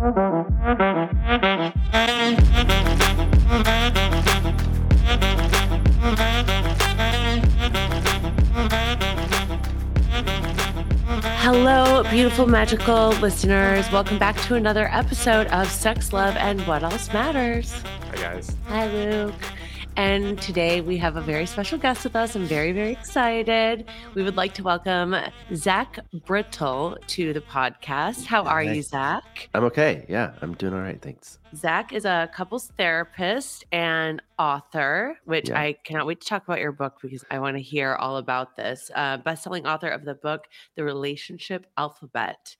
Hello, beautiful, magical listeners. Welcome back to another episode of Sex, Love, and What Else Matters. Hi, guys. Hi, Luke. And today we have a very special guest with us. I'm very, very excited. We would like to welcome Zach Brittle to the podcast. How are you, Zach? I'm okay. Yeah, I'm doing all right. Thanks. Zach is a couples therapist and author, which Yeah. I cannot wait to talk about your book because I want to hear all about this. Uh, best-selling author of the book, The Relationship Alphabet,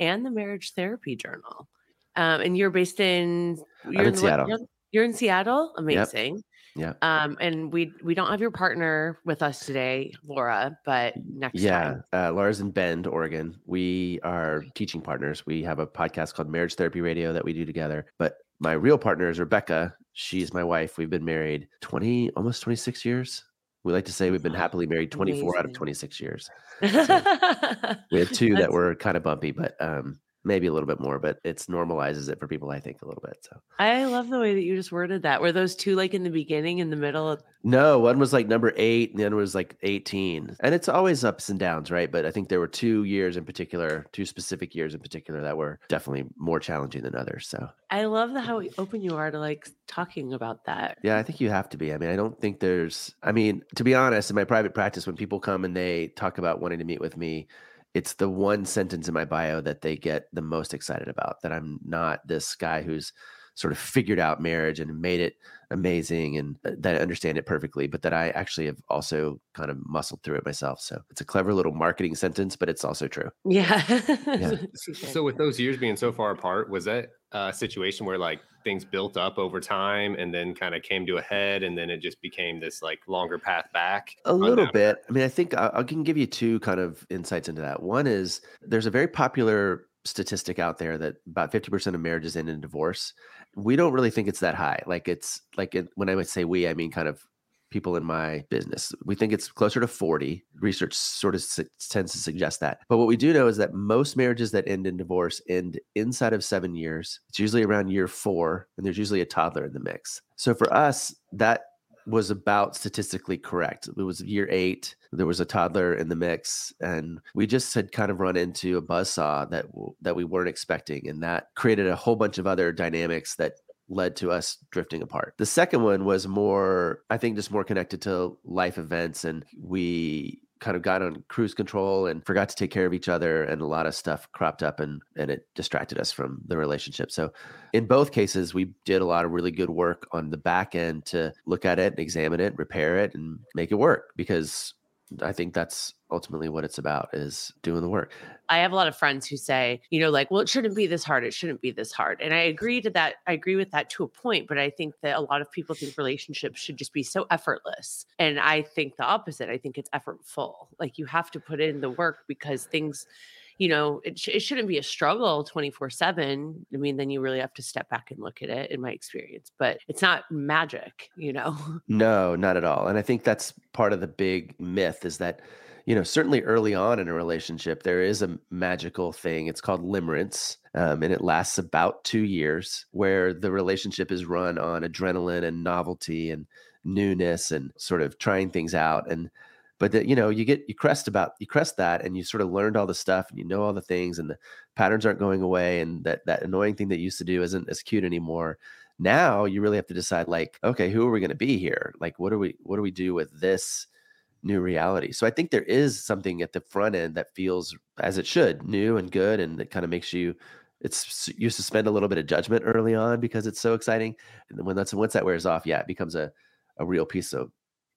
and the Marriage Therapy Journal. Um, and you're based in you're in the- Seattle. You're, you're in Seattle. Amazing. Yeah. Um, and we we don't have your partner with us today, Laura, but next Yeah, time. uh, Laura's in Bend, Oregon. We are teaching partners. We have a podcast called Marriage Therapy Radio that we do together. But my real partner is Rebecca. She's my wife. We've been married 20, almost 26 years. We like to say we've been happily married 24 out of 26 years. We have two that were kind of bumpy, but um, maybe a little bit more. But it's normalizes it for people, I think, a little bit. So I love the way that you just worded that. Were those two like in the beginning, in the middle? Of, No, one was like number eight, and the other was like 18. And it's always ups and downs, right? But I think there were two years in particular, two specific years in particular that were definitely more challenging than others. So, I love the how open you are to like talking about that. yeah, I think you have to be. I mean, I don't think there's, I mean, to be honest, in my private practice, when people come and they talk about wanting to meet with me, it's the one sentence in my bio that they get the most excited about that I'm not this guy who's sort of figured out marriage and made it amazing and uh, that I understand it perfectly, but that I actually have also kind of muscled through it myself. So it's a clever little marketing sentence, but it's also true. Yeah. So, with those years being so far apart, was that a situation where like things built up over time and then kind of came to a head and then it just became this like longer path back? A little bit. I mean, I think I, I can give you two kind of insights into that. One is there's a very popular statistic out there that about 50% of marriages end in divorce. We don't really think it's that high. Like it's like it, when I would say we, I mean kind of people in my business. We think it's closer to 40. Research sort of su- tends to suggest that. But what we do know is that most marriages that end in divorce end inside of seven years. It's usually around year four, and there's usually a toddler in the mix. So for us, that was about statistically correct. It was year eight. There was a toddler in the mix, and we just had kind of run into a buzzsaw that that we weren't expecting, and that created a whole bunch of other dynamics that led to us drifting apart. The second one was more, I think, just more connected to life events, and we kind of got on cruise control and forgot to take care of each other and a lot of stuff cropped up and and it distracted us from the relationship so in both cases we did a lot of really good work on the back end to look at it and examine it repair it and make it work because i think that's ultimately what it's about is doing the work I have a lot of friends who say, you know, like, well, it shouldn't be this hard. It shouldn't be this hard. And I agree to that. I agree with that to a point, but I think that a lot of people think relationships should just be so effortless. And I think the opposite. I think it's effortful. Like you have to put in the work because things, you know, it, sh- it shouldn't be a struggle 24 7. I mean, then you really have to step back and look at it, in my experience, but it's not magic, you know? No, not at all. And I think that's part of the big myth is that, you know, certainly early on in a relationship, there is a magical thing. It's called limerence. Um, and it lasts about two years where the relationship is run on adrenaline and novelty and newness and sort of trying things out. And, but that, you know, you get, you crest about, you crest that and you sort of learned all the stuff and you know all the things and the patterns aren't going away. And that, that annoying thing that used to do isn't as cute anymore. Now you really have to decide like okay who are we going to be here? Like what do we what do we do with this new reality? So i think there is something at the front end that feels as it should new and good and it kind of makes you it's you suspend a little bit of judgment early on because it's so exciting. And when that's once that wears off yeah it becomes a, a real piece of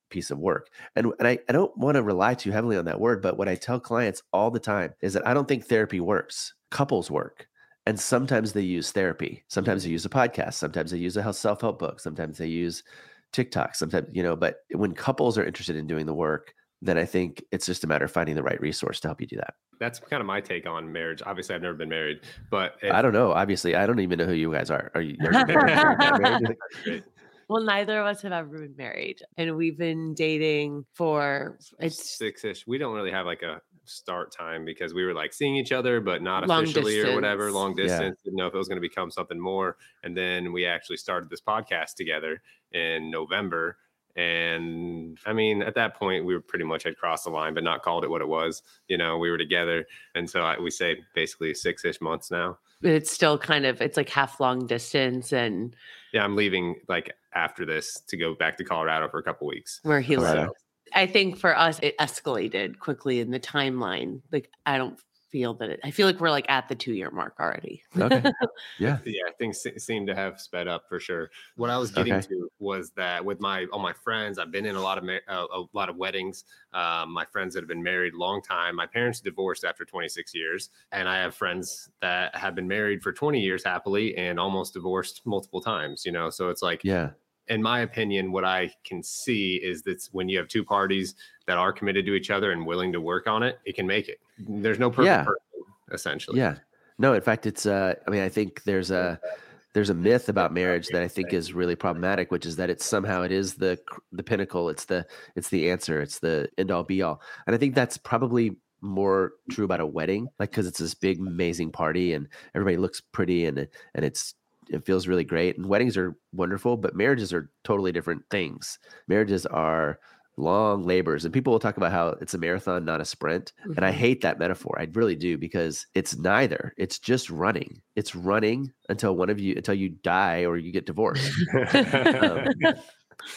piece of work and, and I, I don't want to rely too heavily on that word but what i tell clients all the time is that i don't think therapy works couples work and sometimes they use therapy sometimes they use a podcast sometimes they use a self-help book sometimes they use tiktok sometimes you know but when couples are interested in doing the work then i think it's just a matter of finding the right resource to help you do that That's kind of my take on marriage. Obviously, I've never been married, but if- i don't know obviously i don't even know who you guys are are you, are you. Well, neither of us have ever been married, and we've been dating for it's six ish. We don't really have like a start time because we were like seeing each other, but not officially distance. or whatever, long distance. Yeah. Didn't know if it was going to become something more. And then we actually started this podcast together in November. And I mean, at that point, we were pretty much had crossed the line, but not called it what it was. You know, we were together. And so I, we say basically six ish months now. But it's still kind of, it's like half long distance. And yeah, I'm leaving like after this to go back to Colorado for a couple weeks. Where he lives. I think for us, it escalated quickly in the timeline. Like, I don't feel that it, I feel like we're like at the two year mark already. Okay. Yeah. yeah. Things seem to have sped up for sure. What I was getting okay. to was that with my, all my friends, I've been in a lot of, uh, a lot of weddings. Um, my friends that have been married a long time. My parents divorced after 26 years. And I have friends that have been married for 20 years happily and almost divorced multiple times, you know? So it's like, yeah in my opinion, what I can see is that when you have two parties that are committed to each other and willing to work on it, it can make it. There's no perfect yeah. person, essentially. Yeah. No, in fact, it's. Uh, I mean, I think there's a there's a myth about marriage that I think is really problematic, which is that it's somehow it is the the pinnacle. It's the it's the answer. It's the end all be all. And I think that's probably more true about a wedding, like because it's this big amazing party and everybody looks pretty and and it's it feels really great. And weddings are wonderful, but marriages are totally different things. Marriages are long labors and people will talk about how it's a marathon not a sprint mm-hmm. and i mm-hmm. hate that metaphor i really do because it's neither it's just running it's running until one of you until you die or you get divorced um,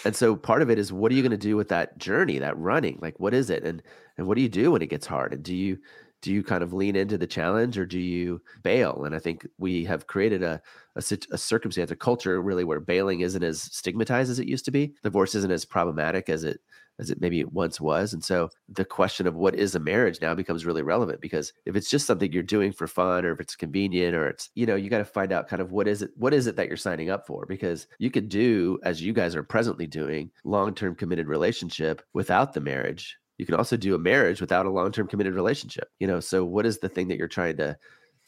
and so part of it is what are you going to do with that journey that running like what is it and and what do you do when it gets hard and do you do you kind of lean into the challenge or do you bail? And I think we have created a, a, a, circumstance, a culture really where bailing isn't as stigmatized as it used to be. Divorce isn't as problematic as it as it maybe once was. And so the question of what is a marriage now becomes really relevant because if it's just something you're doing for fun or if it's convenient or it's, you know, you got to find out kind of what is it, what is it that you're signing up for? Because you could do, as you guys are presently doing, long-term committed relationship without the marriage you can also do a marriage without a long-term committed relationship you know? So what is the thing that you're trying to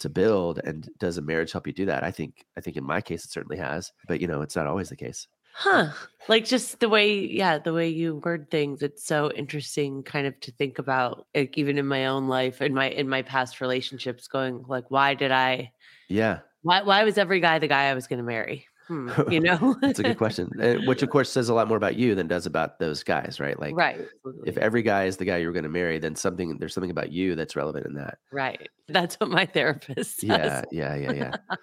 to build and does a marriage help you do that? I think i think in my case it certainly has but you know it's not always the case. Huh. Like just the way yeah the way you word things it's so interesting kind of to think about like even in my own life in my in my past relationships going like why did i yeah. why why was every guy the guy i was going to marry Hmm, you know, that's a good question. Which, of course, says a lot more about you than does about those guys, right? Like, right. If every guy is the guy you're going to marry, then something there's something about you that's relevant in that. Right. That's what my therapist says. Yeah, yeah, yeah, yeah.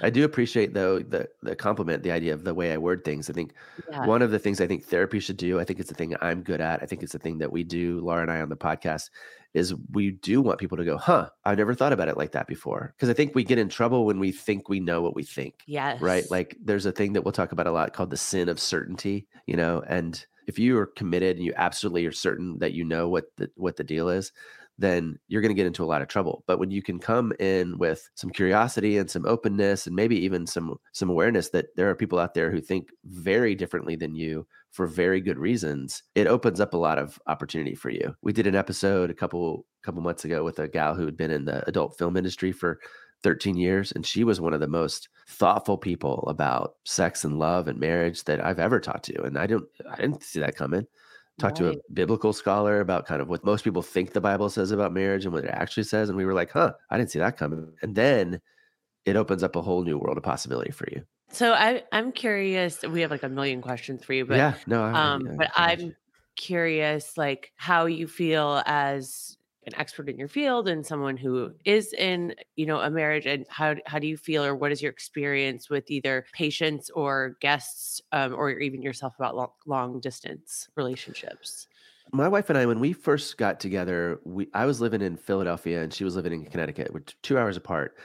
I do appreciate though the the compliment, the idea of the way I word things. I think yeah. one of the things I think therapy should do. I think it's the thing I'm good at. I think it's the thing that we do, Laura and I, on the podcast, is we do want people to go, huh, I've never thought about it like that before. Because I think we get in trouble when we think we know what we think. Yes. Right. Like there's a thing that we'll talk about a lot called the sin of certainty, you know, and if you are committed and you absolutely are certain that you know what the what the deal is, then you're going to get into a lot of trouble. But when you can come in with some curiosity and some openness and maybe even some some awareness that there are people out there who think very differently than you for very good reasons, it opens up a lot of opportunity for you. We did an episode a couple couple months ago with a gal who had been in the adult film industry for 13 years and she was one of the most thoughtful people about sex and love and marriage that I've ever talked to and I don't I didn't see that coming talk right. to a biblical scholar about kind of what most people think the Bible says about marriage and what it actually says. And we were like, huh, I didn't see that coming. And then it opens up a whole new world of possibility for you. So I, I'm curious. We have like a million questions for you, but yeah, no, I, um, I, but I'm curious, like how you feel as an expert in your field and someone who is in you know a marriage and how how do you feel or what is your experience with either patients or guests um, or even yourself about long, long distance relationships my wife and I, when we first got together, we I was living in Philadelphia and she was living in Connecticut. We're two hours apart,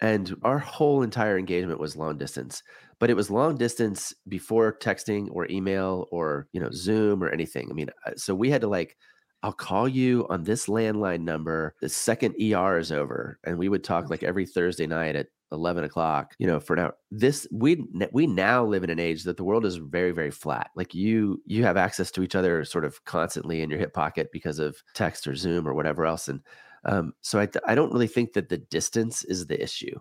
and our whole entire engagement was long distance. But it was long distance before texting or email or you know Zoom or anything. I mean, uh, so we had to like I'll call you on this landline number. The second ER is over, and we would talk like every Thursday night at 11 o'clock you know for now this we we now live in an age that the world is very very flat like you you have access to each other sort of constantly in your hip pocket because of text or zoom or whatever else and um, so I, I don't really think that the distance is the issue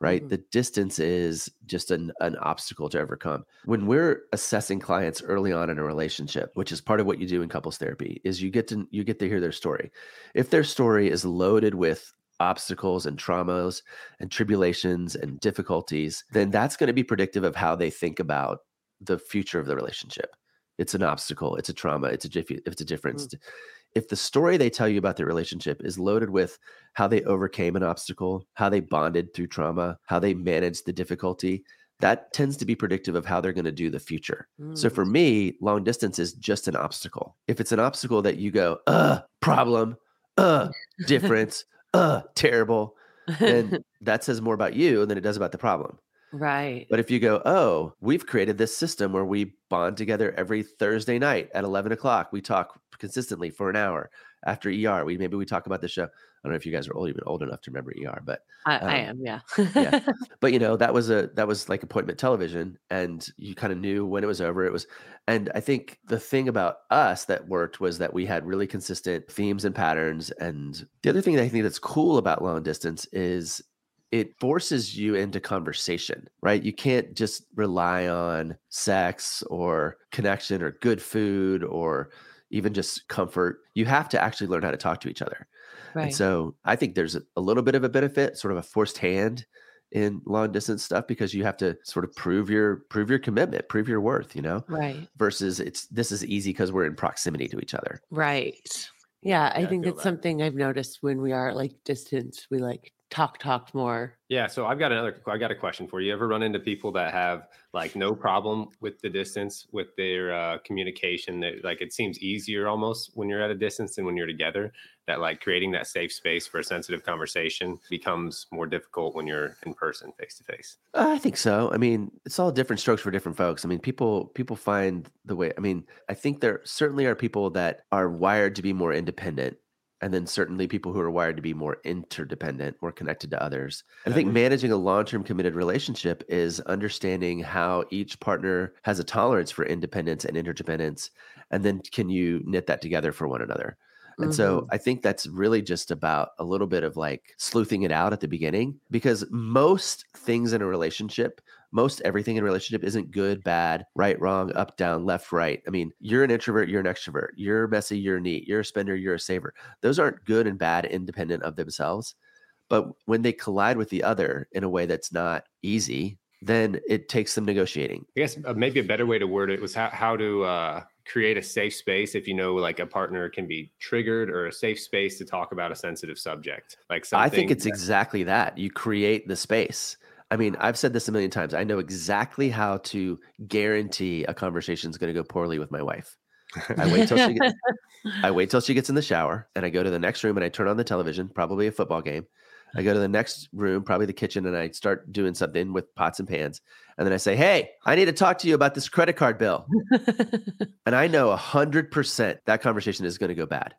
right? Mm-hmm. The distance is just an, an obstacle to overcome. When we're assessing clients early on in a relationship, which is part of what you do in couples therapy, is you get to you get to hear their story. If their story is loaded with obstacles and traumas and tribulations and difficulties, then that's going to be predictive of how they think about the future of the relationship. It's an obstacle, it's a trauma, it's a it's a difference. Mm-hmm if the story they tell you about their relationship is loaded with how they overcame an obstacle, how they bonded through trauma, how they managed the difficulty, that tends to be predictive of how they're going to do the future. Mm. So for me, long distance is just an obstacle. If it's an obstacle that you go, uh, problem, uh, difference, uh, terrible, then that says more about you than it does about the problem. Right. But if you go, oh, we've created this system where we bond together every Thursday night at 11 o'clock. We talk consistently for an hour after ER. We maybe we talk about the show. I don't know if you guys are old, even old enough to remember ER, but I, um, I am, yeah. yeah. But you know, that was a that was like appointment television, and you kind of knew when it was over. It was, and I think the thing about us that worked was that we had really consistent themes and patterns. And the other thing that I think that's cool about long distance is it forces you into conversation, right? You can't just rely on sex or connection or good food or even just comfort. You have to actually learn how to talk to each other. Right. And so I think there's a little bit of a benefit, sort of a forced hand in long distance stuff because you have to sort of prove your prove your commitment, prove your worth, you know? Right. Versus it's this is easy because we're in proximity to each other. Right. Yeah, I think I it's that. something I've noticed when we are like distance, we like talk talk more. Yeah, so I've got another I got a question for you. Ever run into people that have like no problem with the distance with their uh, communication that like it seems easier almost when you're at a distance than when you're together that like creating that safe space for a sensitive conversation becomes more difficult when you're in person face to face. I think so. I mean, it's all different strokes for different folks. I mean, people people find the way I mean, I think there certainly are people that are wired to be more independent and then certainly people who are wired to be more interdependent, more connected to others. And I think managing a long-term committed relationship is understanding how each partner has a tolerance for independence and interdependence, and then can you knit that together for one another. And mm-hmm. so I think that's really just about a little bit of like sleuthing it out at the beginning because most things in a relationship most everything in a relationship isn't good, bad, right, wrong, up, down, left, right. I mean, you're an introvert, you're an extrovert, you're messy, you're neat, you're a spender, you're a saver. Those aren't good and bad independent of themselves. But when they collide with the other in a way that's not easy, then it takes some negotiating. I guess uh, maybe a better way to word it was how, how to uh, create a safe space if you know like a partner can be triggered or a safe space to talk about a sensitive subject. Like I think it's that- exactly that. You create the space. I mean, I've said this a million times. I know exactly how to guarantee a conversation is going to go poorly with my wife. I wait till she gets, I wait till she gets in the shower and I go to the next room and I turn on the television, probably a football game. I go to the next room, probably the kitchen, and I start doing something with pots and pans. And then I say, Hey, I need to talk to you about this credit card bill. and I know a hundred percent that conversation is going to go bad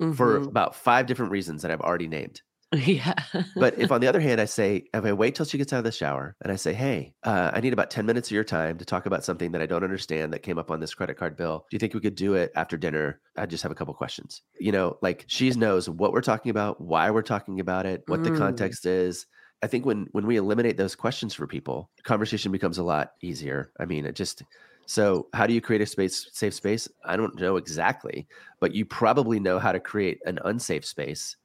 mm-hmm. for about five different reasons that I've already named. Yeah. but if on the other hand, I say, if I wait till she gets out of the shower and I say, hey, uh, I need about 10 minutes of your time to talk about something that I don't understand that came up on this credit card bill. Do you think we could do it after dinner? I just have a couple questions. You know, like she knows what we're talking about, why we're talking about it, what mm. the context is. I think when when we eliminate those questions for people, conversation becomes a lot easier. I mean, it just so how do you create a space safe space? I don't know exactly, but you probably know how to create an unsafe space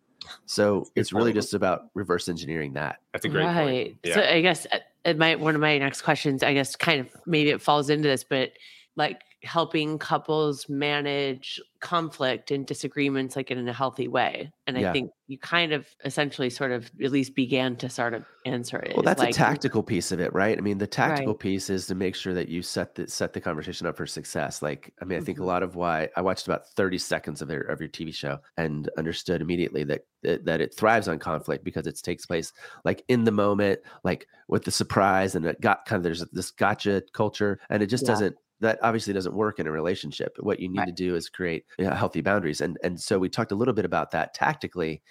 so it's really just about reverse engineering that. That's a great right. point. Yeah. So I guess uh, it might one of my next questions, I guess kind of maybe it falls into this, but like helping couples manage conflict and disagreements like in a healthy way and yeah. i think you kind of essentially sort of at least began to sort of answer it well that's like, a tactical piece of it right i mean the tactical right. piece is to make sure that you set the set the conversation up for success like i mean i think mm-hmm. a lot of why i watched about 30 seconds of, your of your tv show and understood immediately that that it thrives on conflict because it takes place like in the moment like with the surprise and it got kind of there's this gotcha culture and it just yeah. doesn't that obviously doesn't work in a relationship. What you need right. to do is create you know, healthy boundaries. And and so we talked a little bit about that tactically.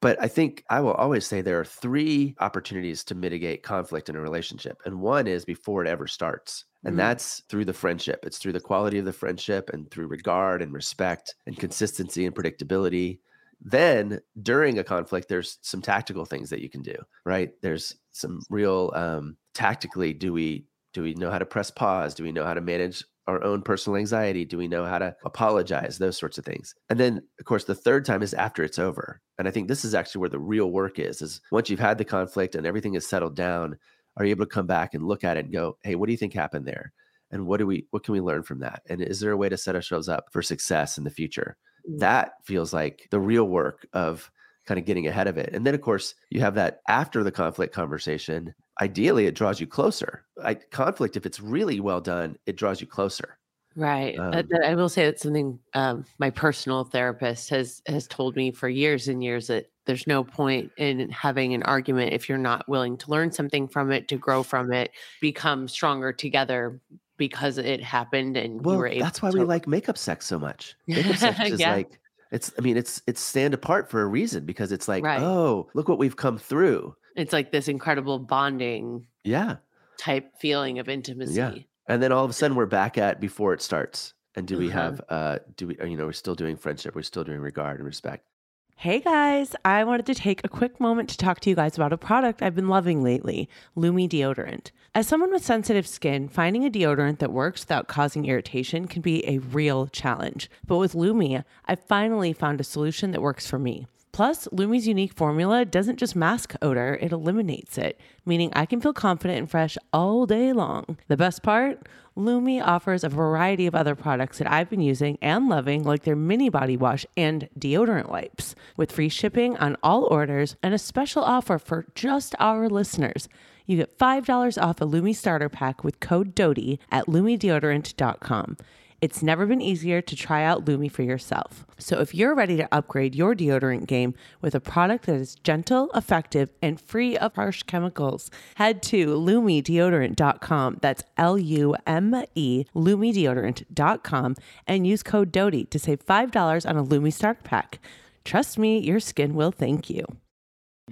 But I think I will always say there are three opportunities to mitigate conflict in a relationship. And one is before it ever starts. And mm-hmm. that's through the friendship. It's through the quality of the friendship and through regard and respect and consistency and predictability then during a conflict, there's some tactical things that you can do, right? There's some real um, tactically. Do we do we know how to press pause? Do we know how to manage our own personal anxiety? Do we know how to apologize? Those sorts of things. And then, of course, the third time is after it's over. And I think this is actually where the real work is: is once you've had the conflict and everything is settled down, are you able to come back and look at it and go, "Hey, what do you think happened there?" And what do we? What can we learn from that? And is there a way to set ourselves up for success in the future? Mm. That feels like the real work of kind of getting ahead of it. And then, of course, you have that after the conflict conversation. Ideally, it draws you closer. I, conflict, if it's really well done, it draws you closer. Right. Um, I will say that's something um, my personal therapist has has told me for years and years that there's no point in having an argument if you're not willing to learn something from it, to grow from it, become stronger together because it happened and well, you were able. That's why to... we like makeup sex so much. Makeup sex is yeah. like it's i mean it's it's stand apart for a reason because it's like right. oh look what we've come through it's like this incredible bonding yeah type feeling of intimacy yeah and then all of a sudden we're back at before it starts and do we uh-huh. have uh do we you know we're still doing friendship we're still doing regard and respect Hey guys, I wanted to take a quick moment to talk to you guys about a product I've been loving lately Lume deodorant. As someone with sensitive skin, finding a deodorant that works without causing irritation can be a real challenge. But with Lume, I finally found a solution that works for me. Plus, Lume's unique formula doesn't just mask odor, it eliminates it, meaning I can feel confident and fresh all day long. The best part? Lume offers a variety of other products that I've been using and loving, like their mini body wash and deodorant wipes, with free shipping on all orders and a special offer for just our listeners. You get $5 off a Lume starter pack with code DOUTE at lumedeodorant.com. It's never been easier to try out Lume for yourself. So if you're ready to upgrade your deodorant game with a product that is gentle, effective, and free of harsh chemicals, head to lumedeodorant.com. That's L U M E, lumedeodorant.com, and use code DOUTE to save $5 on a Lume starter pack. Trust me, your skin will thank you.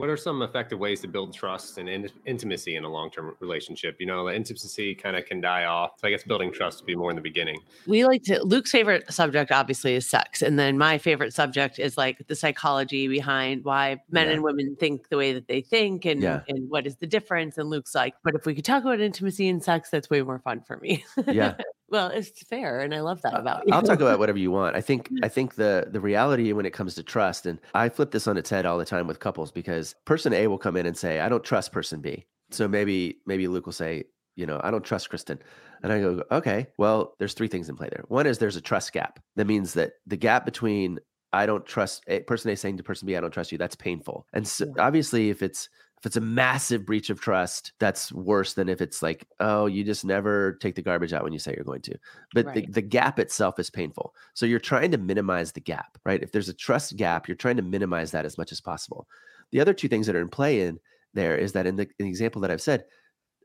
What are some effective ways to build trust and in- intimacy in a long term relationship? You know, the intimacy kind of can die off. So I guess building trust would be more in the beginning. We like to, Luke's favorite subject obviously is sex. And then my favorite subject is like the psychology behind why men yeah. and women think the way that they think and, yeah. and what is the difference. And Luke's like, but if we could talk about intimacy and sex, that's way more fun for me. Yeah. Well, it's fair, and I love that about you. I'll talk about whatever you want. I think I think the the reality when it comes to trust, and I flip this on its head all the time with couples because person A will come in and say, "I don't trust person B." So maybe maybe Luke will say, you know, I don't trust Kristen. And I go, okay, well, there's three things in play there. One is there's a trust gap. That means that the gap between I don't trust a person A saying to person B, I don't trust you, that's painful. And so obviously, if it's if it's a massive breach of trust, that's worse than if it's like, oh, you just never take the garbage out when you say you're going to. But right. the, the gap itself is painful. So you're trying to minimize the gap, right? If there's a trust gap, you're trying to minimize that as much as possible. The other two things that are in play in there is that in the, in the example that I've said,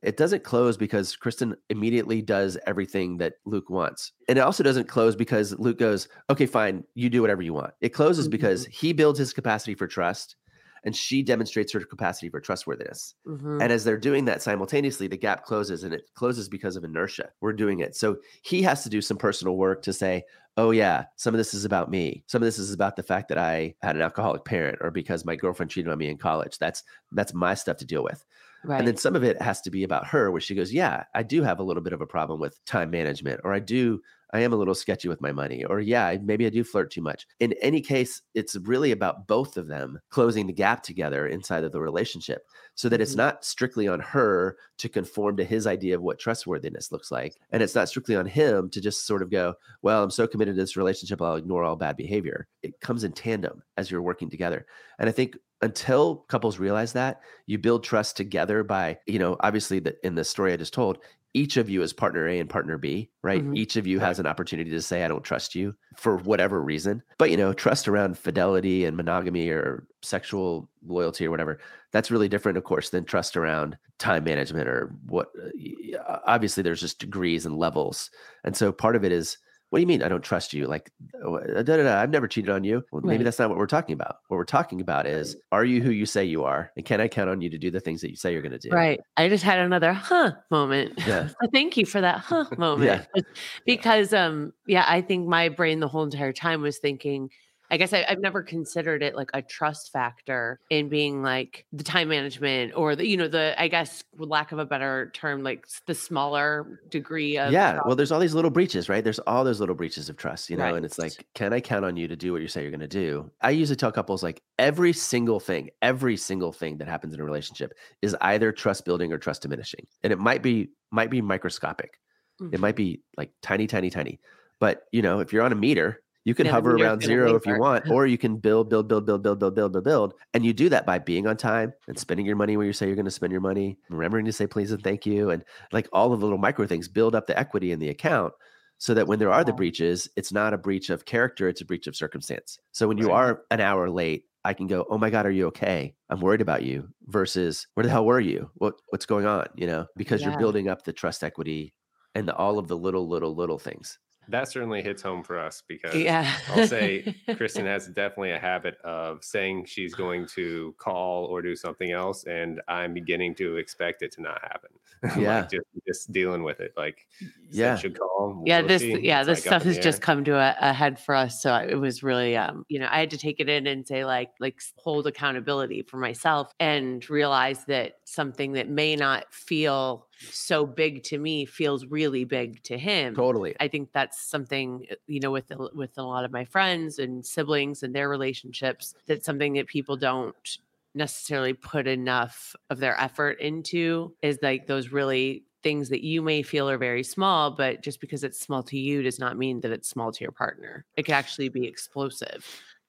it doesn't close because Kristen immediately does everything that Luke wants. And it also doesn't close because Luke goes, okay, fine, you do whatever you want. It closes mm-hmm. because he builds his capacity for trust and she demonstrates her capacity for trustworthiness. Mm-hmm. And as they're doing that simultaneously, the gap closes and it closes because of inertia. We're doing it. So he has to do some personal work to say, oh, yeah, some of this is about me. Some of this is about the fact that I had an alcoholic parent or because my girlfriend cheated on me in college. That's that's my stuff to deal with. Right. And then some of it has to be about her, where she goes, Yeah, I do have a little bit of a problem with time management, or I do I am a little sketchy with my money, or yeah, maybe I do flirt too much. In any case, it's really about both of them closing the gap together inside of the relationship so that mm-hmm. it's not strictly on her to conform to his idea of what trustworthiness looks like. And it's not strictly on him to just sort of go, well, I'm so committed to this relationship, I'll ignore all bad behavior. It comes in tandem as you're working together. And I think until couples realize that you build trust together by you know obviously that in the story i just told each of you is partner A and partner B, right? Mm-hmm. Each of you right. has an opportunity to say, I don't trust you for whatever reason. But, you know, trust around fidelity and monogamy or sexual loyalty or whatever, that's really different, of course, than trust around time management or what. Uh, obviously, there's just degrees and levels. And so part of it is what do you mean I don't trust you? Like, uh, da, da, da, I've never cheated on you. Well, maybe that's not what we're talking about. What we're talking about is, are you who you say you are? And can I count on you to do the things that you say you're going to do? Right. I just had another huh moment. Yeah. Thank you for that huh moment. yeah. Because, um, yeah, I think my brain the whole entire time was thinking, I guess I, have never considered it like a trust factor in being like the time management or the, you know, the, I guess, lack of a better term, like the smaller degree of. Yeah. Trust. Well, there's all these little breaches, right? There's all those little breaches of trust, you know, right. and it's like, can I count on you to do what you say you're going to do? I usually tell couples like every single thing, every single thing that happens in a relationship is either trust building or trust diminishing. And it might be, might be microscopic. Mm-hmm. It might be like tiny, tiny, tiny. But you know, if you're on a meter, you can yeah, hover around zero if you want, or you can build, build, build, build, build, build, build, build, build. And you do that by being on time and spending your money where you say you're going to spend your money, remembering to say please and thank you. And like all of the little micro things build up the equity in the account so that when there are the breaches, it's not a breach of character, it's a breach of circumstance. So when you are an hour late, I can go, "Oh my god, are you okay? I'm worried about you." Versus, "Where the hell were you? What what's going on?" You know, because yeah. you're building up the trust equity and the, all of the little little little things that certainly hits home for us because yeah. I'll say Kristen has definitely a habit of saying she's going to call or do something else, and I'm beginning to expect it to not happen. Yeah, like just, just dealing with it. Like, yeah, should call. yeah, this yeah, it's this like stuff has just come to a, a, head for us. So it was really, um, you know, I had to take it in and say like, like hold accountability for myself and realize that something that may not feel so big to me feels really big to him. Totally. I think that's something uh, you know with with a lot of my friends and siblings and their relationships that's something that people don't necessarily put enough of their effort into is like those really things that you may feel are very small, but just because it's small to you does not mean that it's small to your partner. It could actually be explosive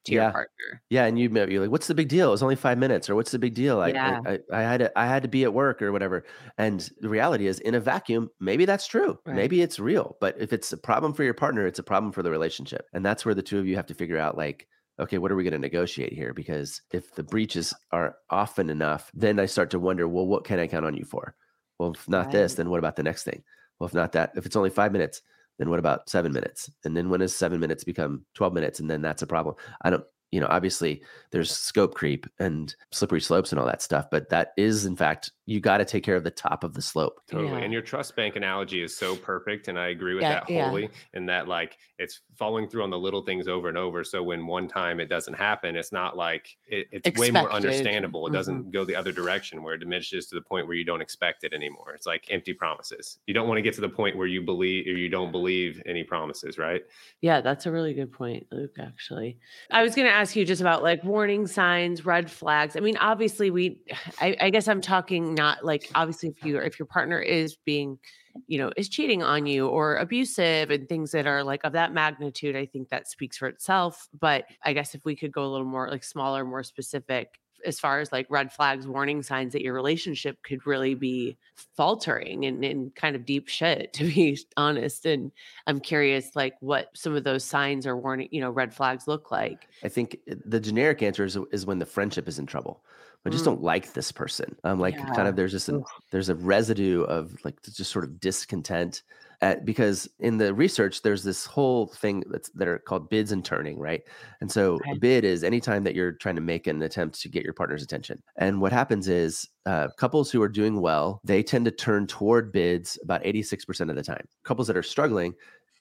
to yeah. your partner. Yeah, and you you're like, "What's the big deal? It was only five minutes," or "What's the big deal? I, yeah. I, I, I, had to I had to be at work or whatever." And the reality is, in a vacuum, maybe that's true. Right. Maybe it's real. But if it's a problem for your partner, it's a problem for the relationship, and that's where the two of you have to figure out, like, okay, what are we going to negotiate here? Because if the breaches are often enough, then I start to wonder, well, what can I count on you for? Well, if not right. this, then what about the next thing? Well, if not that, if it's only five minutes, then what about seven minutes? And then when does seven minutes become 12 minutes? And then that's a problem. I don't, you know, obviously there's scope creep and slippery slopes and all that stuff, but that is in fact you got to take care of the top of the slope. Totally. Yeah. And your trust bank analogy is so perfect. And I agree with yeah, that wholly. Yeah. And that like it's following through on the little things over and over. So when one time it doesn't happen, it's not like it, it's expected. way more understandable. It mm-hmm. doesn't go the other direction where it diminishes to the point where you don't expect it anymore. It's like empty promises. You don't want to get to the point where you believe or you don't believe any promises, right? Yeah, that's a really good point, Luke, actually. I was going to ask you just about like warning signs, red flags. I mean, obviously we I, I guess I'm talking not like obviously if you if your partner is being you know is cheating on you or abusive and things that are like of that magnitude i think that speaks for itself but i guess if we could go a little more like smaller more specific as far as like red flags warning signs that your relationship could really be faltering and, and kind of deep shit to be honest and i'm curious like what some of those signs or warning you know red flags look like. I think eh, the generic answer is, is when the friendship is in trouble I just mm. don't like this person. I'm like yeah. kind of there's just a, there's a residue of like just sort of discontent at, because in the research there's this whole thing that's that are called bids and turning, right? And so okay. a bid is anytime that you're trying to make an attempt to get your partner's attention. And what happens is uh, couples who are doing well, they tend to turn toward bids about 86% of the time. Couples that are struggling,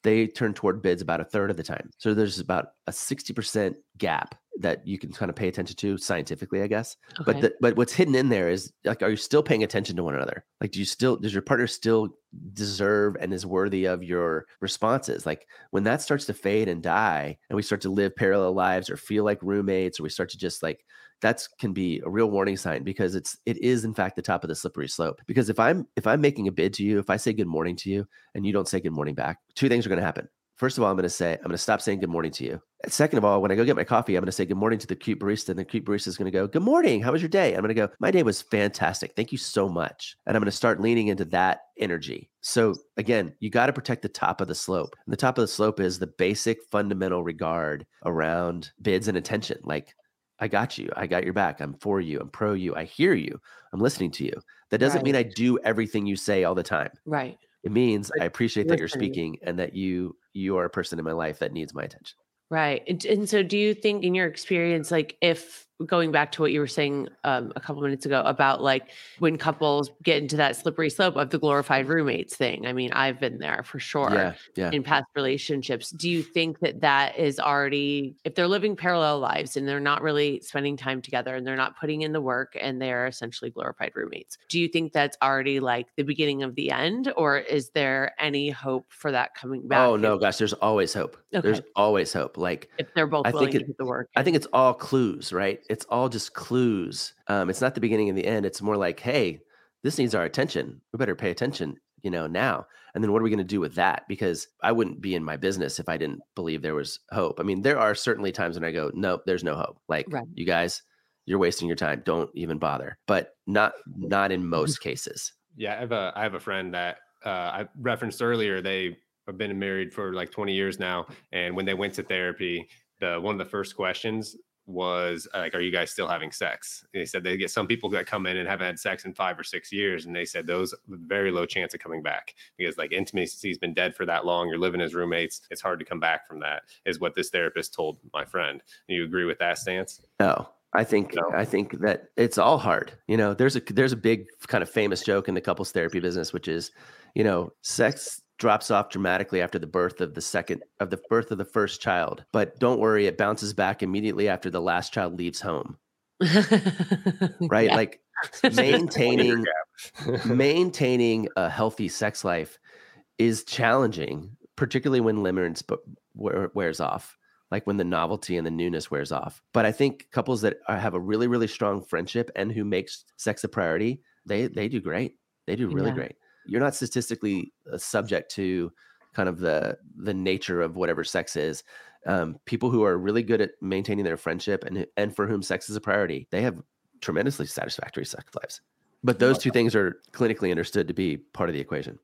they turn toward bids about a third of the time. So there's about a 60% gap that you can kind of pay attention to scientifically, I guess. Okay. But the, but what's hidden in there is like, are you still paying attention to one another? Like, do you still does your partner still deserve and is worthy of your responses? Like when that starts to fade and die, and we start to live parallel lives or feel like roommates, or we start to just like that's can be a real warning sign because it's it is in fact the top of the slippery slope because if i'm if i'm making a bid to you if i say good morning to you and you don't say good morning back two things are going to happen First of all, I'm going to say, I'm going to stop saying good morning to you. Second of all, when I go get my coffee, I'm going to say good morning to the cute barista, and the cute barista is going to go, Good morning. How was your day? I'm going to go, My day was fantastic. Thank you so much. And I'm going to start leaning into that energy. So, again, you got to protect the top of the slope. And the top of the slope is the basic fundamental regard around bids and attention. Like, I got you. I got your back. I'm for you. I'm pro you. I hear you. I'm listening to you. That doesn't right. mean I do everything you say all the time. Right. It means I appreciate that you're speaking and that you you are a person in my life that needs my attention. Right. And, so do you think in your experience like if going back to what you were saying um, a couple minutes ago about like when couples get into that slippery slope of the glorified roommates thing. I mean, I've been there for sure yeah, yeah. in past relationships. Do you think that that is already, if they're living parallel lives and they're not really spending time together and they're not putting in the work and they're essentially glorified roommates, do you think that's already like the beginning of the end or is there any hope for that coming back? Oh, no, gosh, there's always hope. Okay. There's always hope. Like, if they're both I willing think it, to do the work. I think it's all clues, right? It's all just clues. Um, it's not the beginning and the end. It's more like, hey, this needs our attention. We better pay attention, you know, now. And then what are we going to do with that? Because I wouldn't be in my business if I didn't believe there was hope. I mean, there are certainly times when I go, nope, there's no hope. Like right. you guys, you're wasting your time. Don't even bother. But not not in most cases. Yeah, I have a I have a friend that uh, I referenced earlier. They have been married for like 20 years now, and when they went to therapy, the one of the first questions was uh, like, "Are you guys still having sex?" And they said they get some people that come in and haven't had sex in five or six years, and they said those very low chance of coming back because like intimacy's been dead for that long. You're living as roommates. It's hard to come back from that. Is what this therapist told my friend. Do you agree with that stance? No. I think no. I think that it's all hard. You know, there's a there's a big kind of famous joke in the couples therapy business, which is, you know, sex drops off dramatically after the birth of the second of the birth of the first child but don't worry it bounces back immediately after the last child leaves home. Right? Yeah. like maintaining maintaining a healthy sex life is challenging particularly when limerence wears off like when the novelty and the newness wears off. But i think couples that uh, have a really really strong friendship and who makes sex a priority they they do great. They do really yeah. great you're not statistically uh, subject to kind of the the nature of whatever sex is. Um, people who are really good at maintaining their friendship and and for whom sex is a priority, they have tremendously satisfactory sex lives. But those two things are clinically understood to be part of the equation.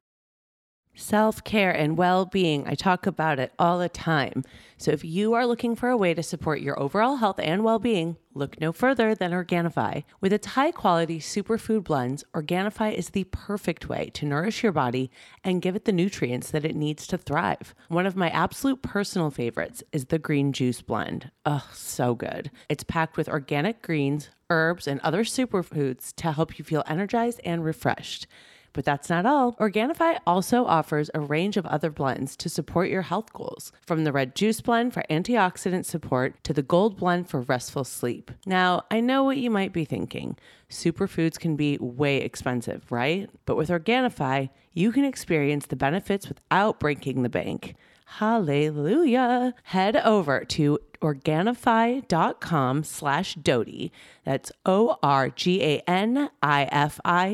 Self care and well being, I talk about it all the time. So, if you are looking for a way to support your overall health and well being, look no further than Organifi. With its high quality superfood blends, Organifi is the perfect way to nourish your body and give it the nutrients that it needs to thrive. One of my absolute personal favorites is the green juice blend. Oh, so good. It's packed with organic greens, herbs, and other superfoods to help you feel energized and refreshed. But that's not all. Organifi also offers a range of other blends to support your health goals, from the red juice blend for antioxidant support to the gold blend for restful sleep. Now, I know what you might be thinking. Superfoods can be way expensive, right? But with Organifi, you can experience the benefits without breaking the bank. Hallelujah. Head over to organifi.com slash Doute. That's O-R-G-A-N-I-F-I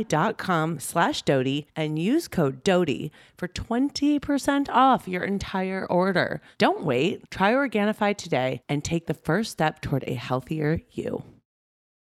dot com slash Doute and use code Doute for 20% off your entire order. Don't wait. Try Organifi today and take the first step toward a healthier you.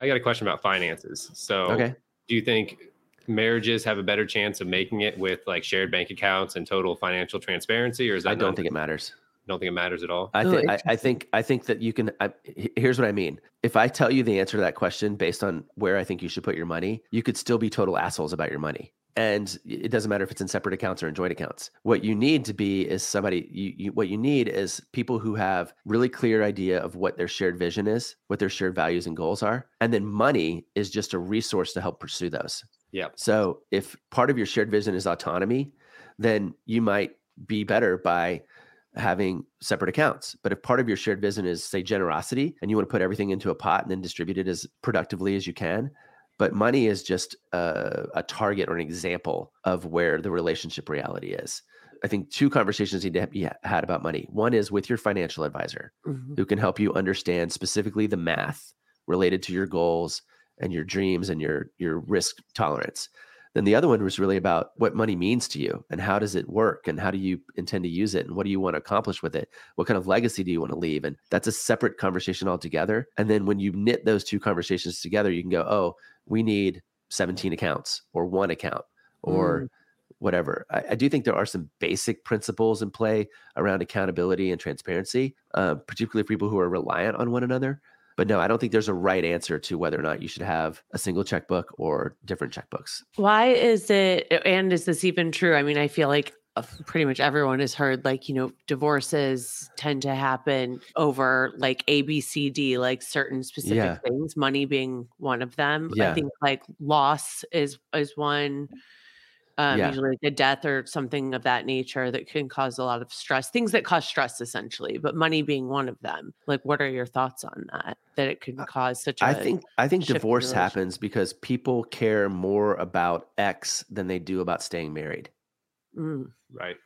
I got a question about finances. So okay. do you think marriages have a better chance of making it with like shared bank accounts and total financial transparency, or is that? I don't think it matters. Don't think it matters at all. I think I, I, think I think that you can. I, here's what I mean. If I tell you the answer to that question based on where I think you should put your money, you could still be total assholes about your money. And it doesn't matter if it's in separate accounts or in joint accounts. What you need to be is somebody. You, you, what you need is people who have really clear idea of what their shared vision is, what their shared values and goals are, and then money is just a resource to help pursue those. Yeah. So if part of your shared vision is autonomy, then you might be better by having separate accounts. But if part of your shared vision is, say, generosity, and you want to put everything into a pot and then distribute it as productively as you can, but money is just a, a target or an example of where the relationship reality is. I think two conversations need to be had about money. One is with your financial advisor, mm-hmm. who can help you understand specifically the math related to your goals and your dreams and your your risk tolerance. Then the other one was really about what money means to you and how does it work and how do you intend to use it and what do you want to accomplish with it? What kind of legacy do you want to leave? And that's a separate conversation altogether. And then when you knit those two conversations together you can go oh we need 17 accounts or one account or mm. whatever. I, I, do think there are some basic principles in play around accountability and transparency uh, particularly for people who are reliant on one another but no, I don't think there's a right answer to whether or not you should have a single checkbook or different checkbooks. Why is it, and is this even true? I mean, I feel like uh, pretty much everyone has heard like you know divorces tend to happen over like a b c d like certain specific yeah. things money being one of them yeah. i think like loss is is one um, yeah. usually like a death or something of that nature that can cause a lot of stress things that cause stress essentially but money being one of them like what are your thoughts on that that it could cause such a i think i think divorce happens because people care more about x than they do about staying married. Mm. right.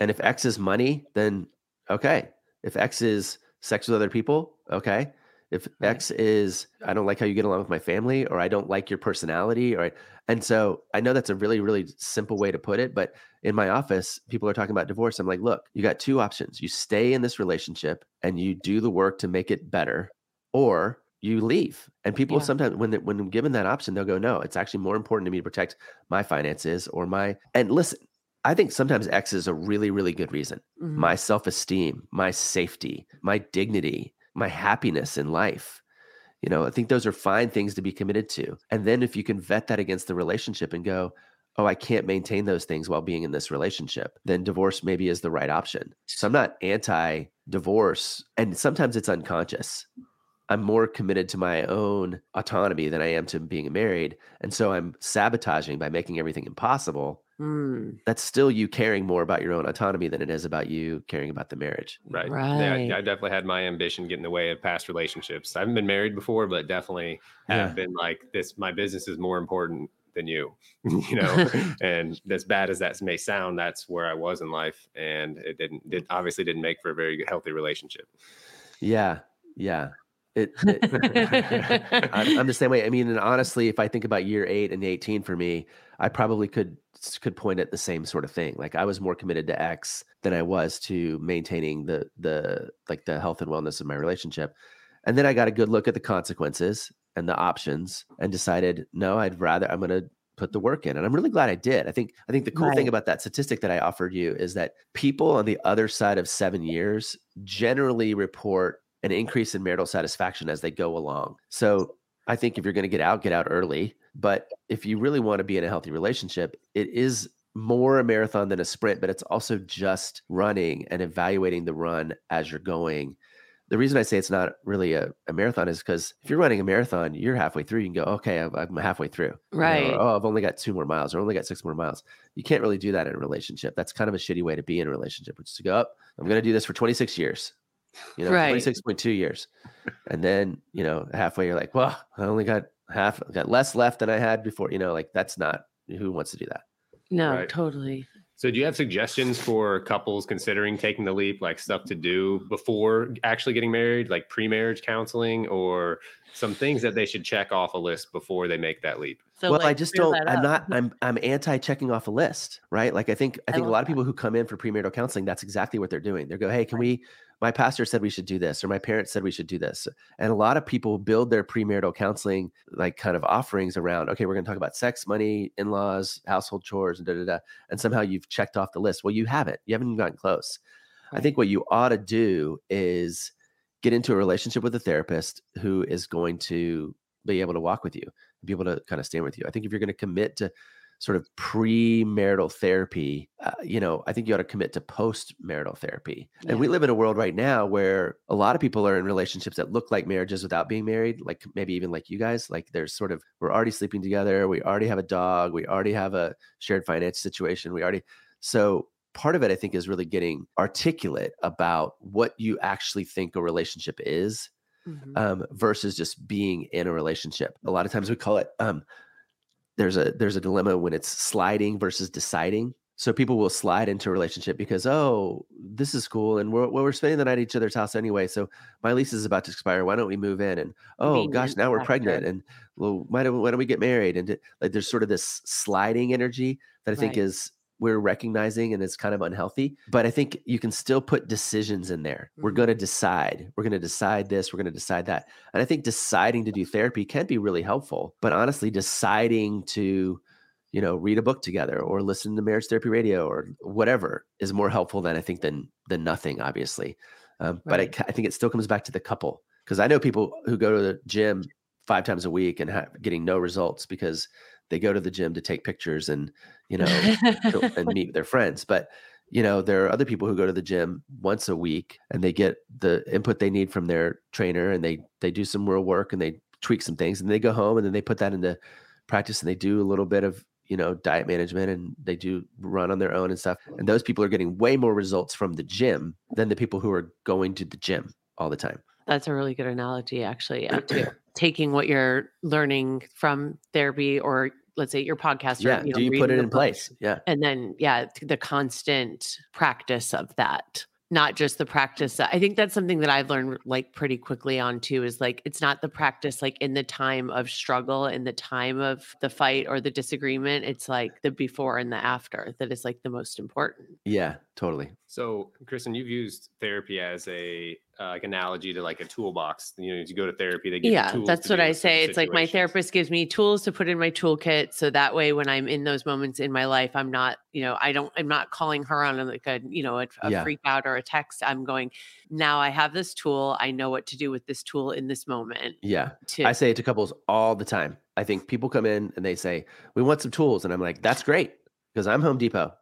And if x is money then okay. If x is sex with other people okay if right. X is I don't like how you get along with my family, or I don't like your personality, or I, and so I know that's a really really simple way to put it, but in my office, people are talking about divorce. I'm like, look, you got two options: you stay in this relationship and you do the work to make it better, or you leave. And people yeah. sometimes when they, when given that option, they'll go, no, it's actually more important to me to protect my finances or my and listen. I think sometimes X is a really, really good reason. Mm-hmm. My self esteem, my safety, my dignity, my happiness in life. You know, I think those are fine things to be committed to. And then if you can vet that against the relationship and go, oh, I can't maintain those things while being in this relationship, then divorce maybe is the right option. So I'm not anti divorce. And sometimes it's unconscious. I'm more committed to my own autonomy than I am to being married. And so I'm sabotaging by making everything impossible Mm. That's still you caring more about your own autonomy than it is about you caring about the marriage. Right. Right. Yeah, I definitely had my ambition get in the way of past relationships. I haven't been married before, but definitely have yeah. been like this. My business is more important than you, you know. and as bad as that may sound, that's where I was in life, and it didn't. It obviously didn't make for a very healthy relationship. Yeah. Yeah. It, it I'm, I'm, the same way. I mean, and honestly, if I think about year eight and 18 for me, I probably could could point at the same sort of thing. Like I was more committed to X than I was to maintaining the the like the health and wellness of my relationship. And then I got a good look at the consequences and the options and decided, no, I'd rather I'm going to put the work in. And I'm really glad I did. I think I think the cool right. thing about that statistic that I offered you is that people on the other side of 7 years generally report an increase in marital satisfaction as they go along. So I think if you're going to get out, get out early. But if you really want to be in a healthy relationship, it is more a marathon than a sprint, but it's also just running and evaluating the run as you're going. The reason I say it's not really a, a marathon is because if you're running a marathon, you're halfway through. You can go, okay, I'm, I'm halfway through. Right. You know, or, oh, I've only got two more miles or only got six more miles. You can't really do that in a relationship. That's kind of a shitty way to be in a relationship, which is to go up. I'm going to do this for 26 years you know, right. 26.2 years. And then, you know, halfway you're like, well, I only got half, got less left than I had before, you know, like that's not who wants to do that. No, right. totally. So, do you have suggestions for couples considering taking the leap, like stuff to do before actually getting married, like pre marriage counseling, or some things that they should check off a list before they make that leap? So well, like, I just don't. I'm not. I'm. I'm anti checking off a list, right? Like, I think. I think I a lot that. of people who come in for premarital counseling, that's exactly what they're doing. They're go, "Hey, can we my pastor said we should do this or my parents said we should do this and a lot of people build their premarital counseling like kind of offerings around okay we're going to talk about sex money in-laws household chores and da da da and somehow you've checked off the list. Well you haven't. You haven't even gotten close. Right. i think what you ought to do is get into a relationship with a therapist who is going to be able to walk with you be able to kind of stand with you. I think if you're going to commit to sort of pre-marital therapy uh, you know i think you ought to commit to post-marital therapy yeah. and we live in a world right now where a lot of people are in relationships that look like marriages without being married like maybe even like you guys like there's sort of we're already sleeping together we already have a dog we already have a shared finance situation we already so part of it i think is really getting articulate about what you actually think a relationship is Mm-hmm. Um, versus just being in a relationship. A lot of times we call it um, there's a there's a dilemma when it's sliding versus deciding. So people will slide into a relationship because oh this is cool and we're we're spending the night at each other's house anyway. So my lease is about to expire. Why don't we move in? And oh gosh, now we're pregnant and well why don't why don't we get married? And like there's sort of this sliding energy that I think right. is we're recognizing and it's kind of unhealthy. But I think you can still put decisions in there. Mm-hmm. We're going to decide. We're going to decide this. We're going to decide that. And I think deciding to do therapy can be really helpful. But honestly, deciding to, you know, read a book together or listen to marriage therapy radio or whatever is more helpful than I think than than nothing, obviously. Um, right. But I, I think it still comes back to the couple because I know people who go to the gym five times a week and have, getting no results because they go to the gym to take pictures and you know and meet their friends but you know, there are other people who go to the gym once a week and they get the input they need from their trainer and they they do some real work and they tweak some things and they go home and then they put that into practice and they do a little bit of you know diet management and they do run on their own and stuff and those people are getting way more results from the gym than the people who are going to the gym all the time that's a really good analogy actually uh, yeah, too. taking what you're learning from therapy or let's say your podcast yeah or, you know, do you put it in place yeah and then yeah the constant practice of that not just the mm. practice. I think that's something that I've learned like pretty quickly on too is like it's not the practice like in the time of struggle, in the time of the fight or the disagreement. It's like the before and the after that is like the most important. Yeah, totally. So, Kristen, you've used therapy as a uh, like analogy to like a toolbox. You know, you go to therapy, they give yeah, that's what I say. It's like my therapist gives me tools to put in my toolkit, so that way when I'm in those moments in my life, I'm not, you know, I don't, I'm not calling her on like a, you know, a, a yeah. freak out or a text. I'm going, now I have this tool. I know what to do with this tool in this moment. Yeah, to- I say it to couples all the time. I think people come in and they say, "We want some tools," and I'm like, "That's great." Because I'm Home Depot.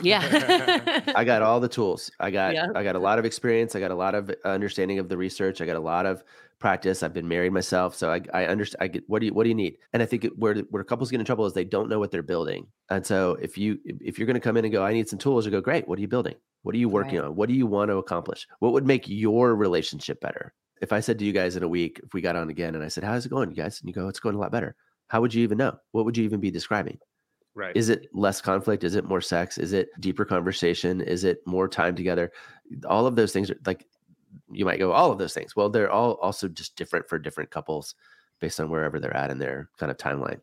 Yeah. I got all the tools. I got yeah. I got a lot of experience. I got a lot of uh, understanding of the research. I got a lot of practice. I've been married myself, so I I understand. I get what do you what do you need? And I think it, where where couples get in trouble is they don't know what they're building. And so if you if you're going to come in and go, I need some tools, you go, great. What are you building? What are you working right. on? What do you want to accomplish? What would make your relationship better? If I said to you guys in a week, if we got on again, and I said, how's it going, you guys? And you go, it's going a lot better. How would you even know? What would you even be describing? Right. Is it less conflict? Is it more sex? Is it deeper conversation? Is it more time together? All of those things are like you might go all of those things. Well, they're all also just different for different couples based on wherever they're at in their kind of timeline.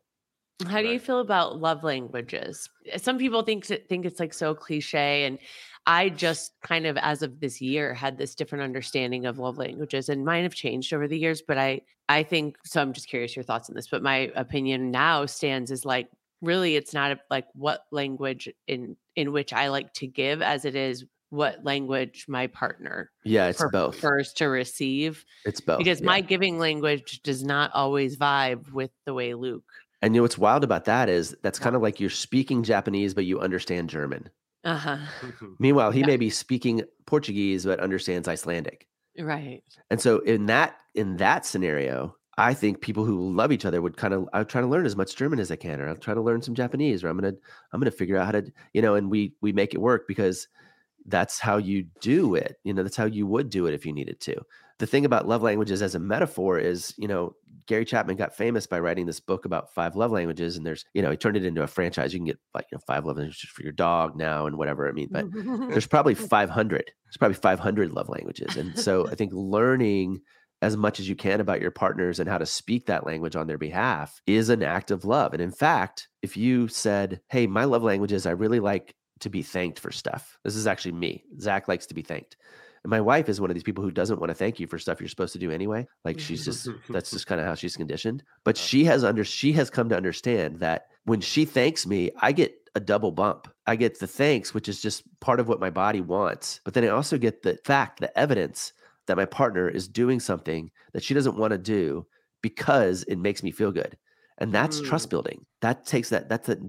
How do you feel about love languages? Eh, some people think think it's like so cliche and I just kind of as of this year had this different understanding of love languages and mine have changed over the years, but I I think so I'm just curious your thoughts on this, but my opinion now stands is like really it's not a, like what language in in which I like to give as it is what language my partner yeah it's both. first to receive it's both because yeah. my giving language does not always vibe with the way luke and you know what's wild about that is that's kind of like you're speaking japanese but you understand german. Uh-huh. Meanwhile he yeah. may be speaking portuguese but understands icelandic. Right. And so in that in that scenario I think people who love each other would kind of I try to learn as much German as I can, or I'll try to learn some Japanese, or I'm gonna I'm gonna figure out how to you know, and we we make it work because that's how you do it. You know, that's how you would do it if you needed to. The thing about love languages as a metaphor is, you know, Gary Chapman got famous by writing this book about five love languages, and there's, you know, he turned it into a franchise. You can get like, you know, five love languages for your dog now and whatever. I mean, but there's probably 500. There's probably 500 love languages, and so I think learning as much as you can about your partners and how to speak that language on their behalf is an act of love. And in fact, if you said, Hey, my love language is I really like to be thanked for stuff. This is actually me. Zach likes to be thanked. And my wife is one of these people who doesn't want to thank you for stuff you're supposed to do anyway. Like she's just that's just kind of how she's conditioned. But uh-huh. she has under she has come to understand that when she thanks me, I get a double bump. I get the thanks, which is just part of what my body wants. But then I also get the fact, the evidence that my partner is doing something that she doesn't want to do because it makes me feel good. And that's mm. trust building. That takes that, that's it.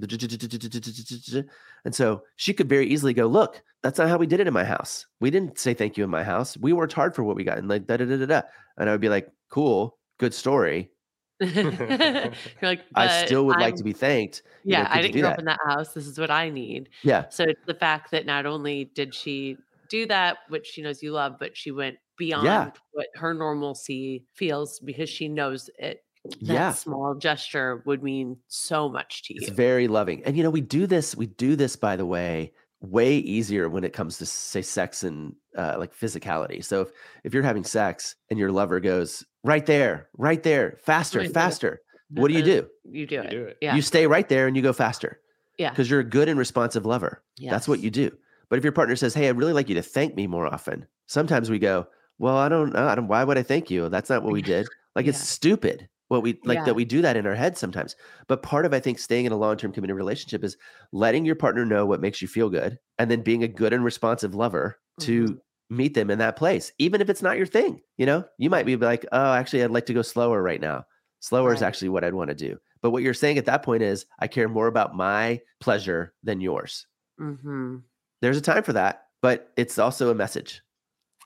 And so she could very easily go, look, that's not how we did it in my house. We didn't say thank you in my house. We worked hard for what we got. And like, da da da da da. And I would be like, cool, good story. You're like, I still would I'm, like to be thanked. Yeah, know, I didn't grow that? up in that house. This is what I need. Yeah. So it's the fact that not only did she do that, which she knows you love, but she went beyond yeah. what her normalcy feels because she knows it. That yeah. small gesture would mean so much to you. It's very loving. And you know, we do this, we do this by the way, way easier when it comes to say sex and uh, like physicality. So if if you're having sex and your lover goes right there, right there, faster, right faster, there. what do you do? You do it. You do it. Yeah. You stay right there and you go faster. Yeah. Because you're a good and responsive lover. Yes. That's what you do. But if your partner says, "Hey, I'd really like you to thank me more often," sometimes we go, "Well, I don't, I don't. Why would I thank you? That's not what we did. Like yeah. it's stupid." What we like yeah. that we do that in our head sometimes. But part of I think staying in a long-term committed relationship is letting your partner know what makes you feel good and then being a good and responsive lover to mm-hmm. meet them in that place, even if it's not your thing. You know, you might be like, oh, actually, I'd like to go slower right now. Slower right. is actually what I'd want to do. But what you're saying at that point is, I care more about my pleasure than yours. Mm-hmm. There's a time for that, but it's also a message.